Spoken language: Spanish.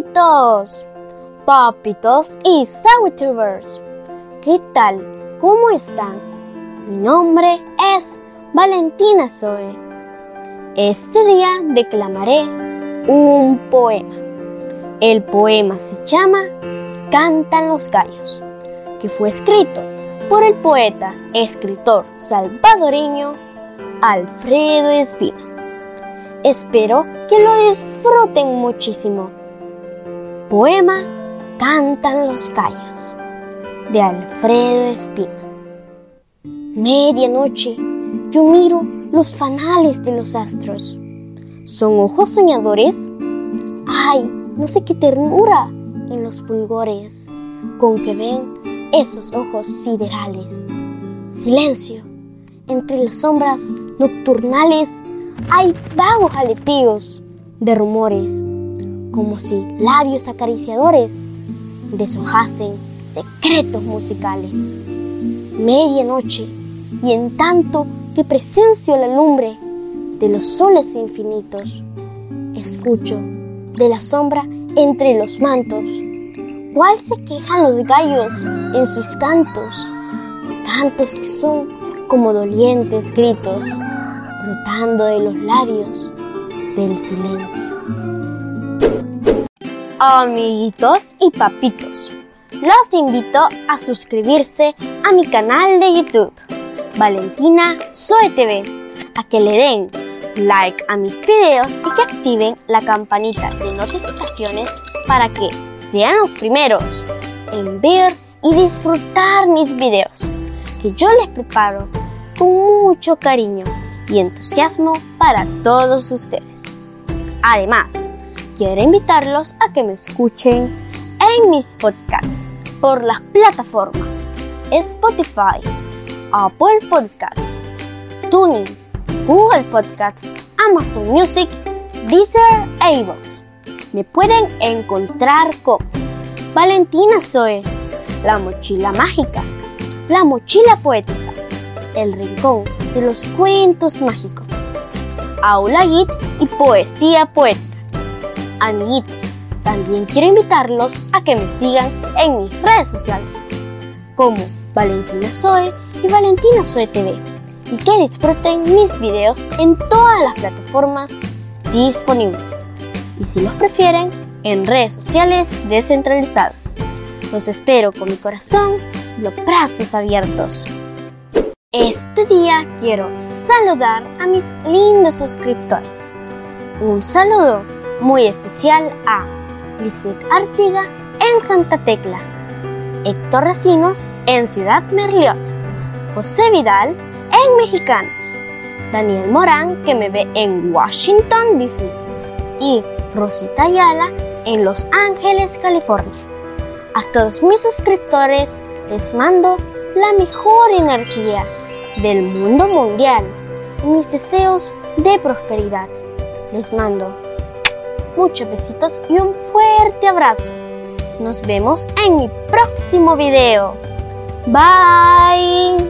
amiguitos, papitos y sawitubers. ¿Qué tal? ¿Cómo están? Mi nombre es Valentina Zoe. Este día declamaré un poema. El poema se llama Cantan los gallos, que fue escrito por el poeta, escritor salvadoreño Alfredo Espino. Espero que lo disfruten muchísimo. Poema Cantan los gallos de Alfredo Espino. Medianoche yo miro los fanales de los astros. ¿Son ojos soñadores? ¡Ay! No sé qué ternura en los fulgores con que ven esos ojos siderales. Silencio. Entre las sombras nocturnales hay vagos aleteos de rumores, como si labios acariciadores deshojasen secretos musicales. Medianoche, y en tanto que presencio la lumbre de los soles infinitos, escucho de la sombra entre los mantos, cuál se quejan los gallos en sus cantos, cantos que son como dolientes gritos brotando de los labios del silencio. Amiguitos y papitos, los invito a suscribirse a mi canal de YouTube, Valentina Soy TV, a que le den like a mis videos y que activen la campanita de notificaciones para que sean los primeros en ver y disfrutar mis videos que yo les preparo con mucho cariño y entusiasmo para todos ustedes. Además, quiero invitarlos a que me escuchen en mis podcasts por las plataformas Spotify, Apple Podcasts, Tuning, Google Podcasts, Amazon Music, Deezer e. Me pueden encontrar con Valentina Zoe, La Mochila Mágica, La Mochila Poética, El Rincón de los Cuentos Mágicos, Aula Git y Poesía Poética. Amiguitos, también quiero invitarlos a que me sigan en mis redes sociales, como Valentina Zoe y Valentina Zoe TV, y que disfruten mis videos en todas las plataformas disponibles. Y si los prefieren, en redes sociales descentralizadas. Los espero con mi corazón y los brazos abiertos. Este día quiero saludar a mis lindos suscriptores. Un saludo muy especial a Lisette Artiga en Santa Tecla, Héctor Recinos en Ciudad Merliot, José Vidal en Mexicanos, Daniel Morán que me ve en Washington, D.C. y Rosita Ayala en Los Ángeles, California. A todos mis suscriptores les mando la mejor energía del mundo mundial y mis deseos de prosperidad. Les mando muchos besitos y un fuerte abrazo. Nos vemos en mi próximo video. Bye.